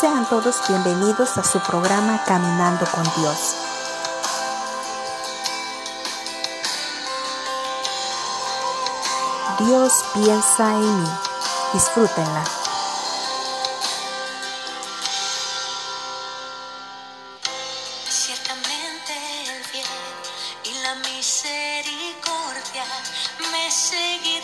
Sean todos bienvenidos a su programa Caminando con Dios. Dios piensa en mí. Disfrútenla. Ciertamente el bien y la misericordia me seguirán.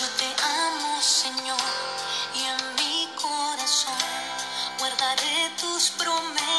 Yo te amo, Señor, y en mi corazón guardaré tus promesas.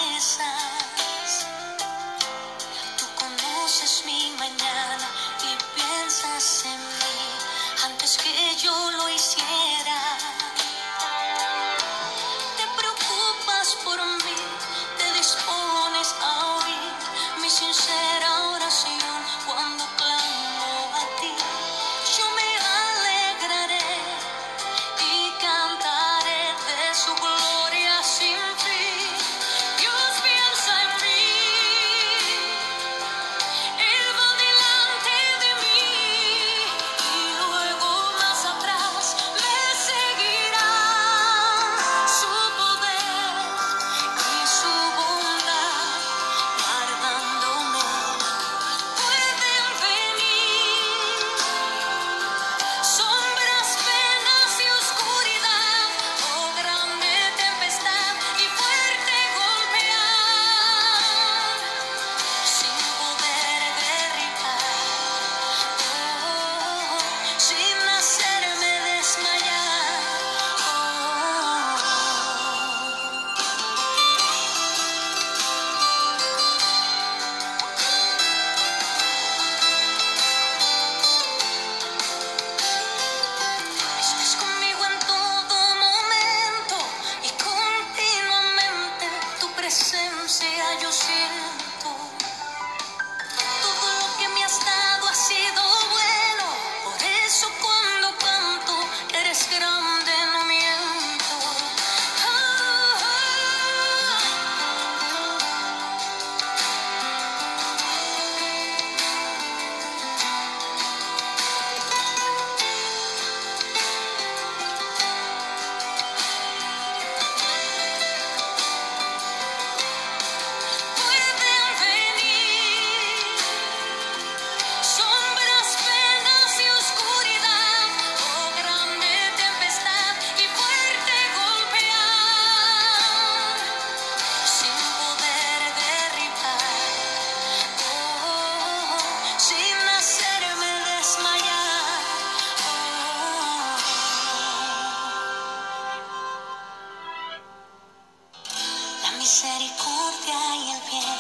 misericordia y el bien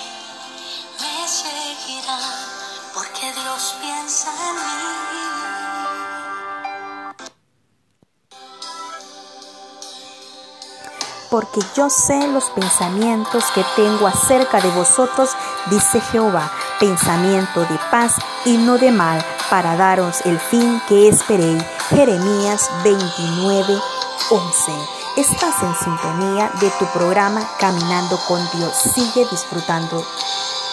me seguirán, porque Dios piensa en mí. Porque yo sé los pensamientos que tengo acerca de vosotros, dice Jehová, pensamiento de paz y no de mal, para daros el fin que esperéis. Jeremías 29, 11. Estás en sintonía de tu programa Caminando con Dios. Sigue disfrutando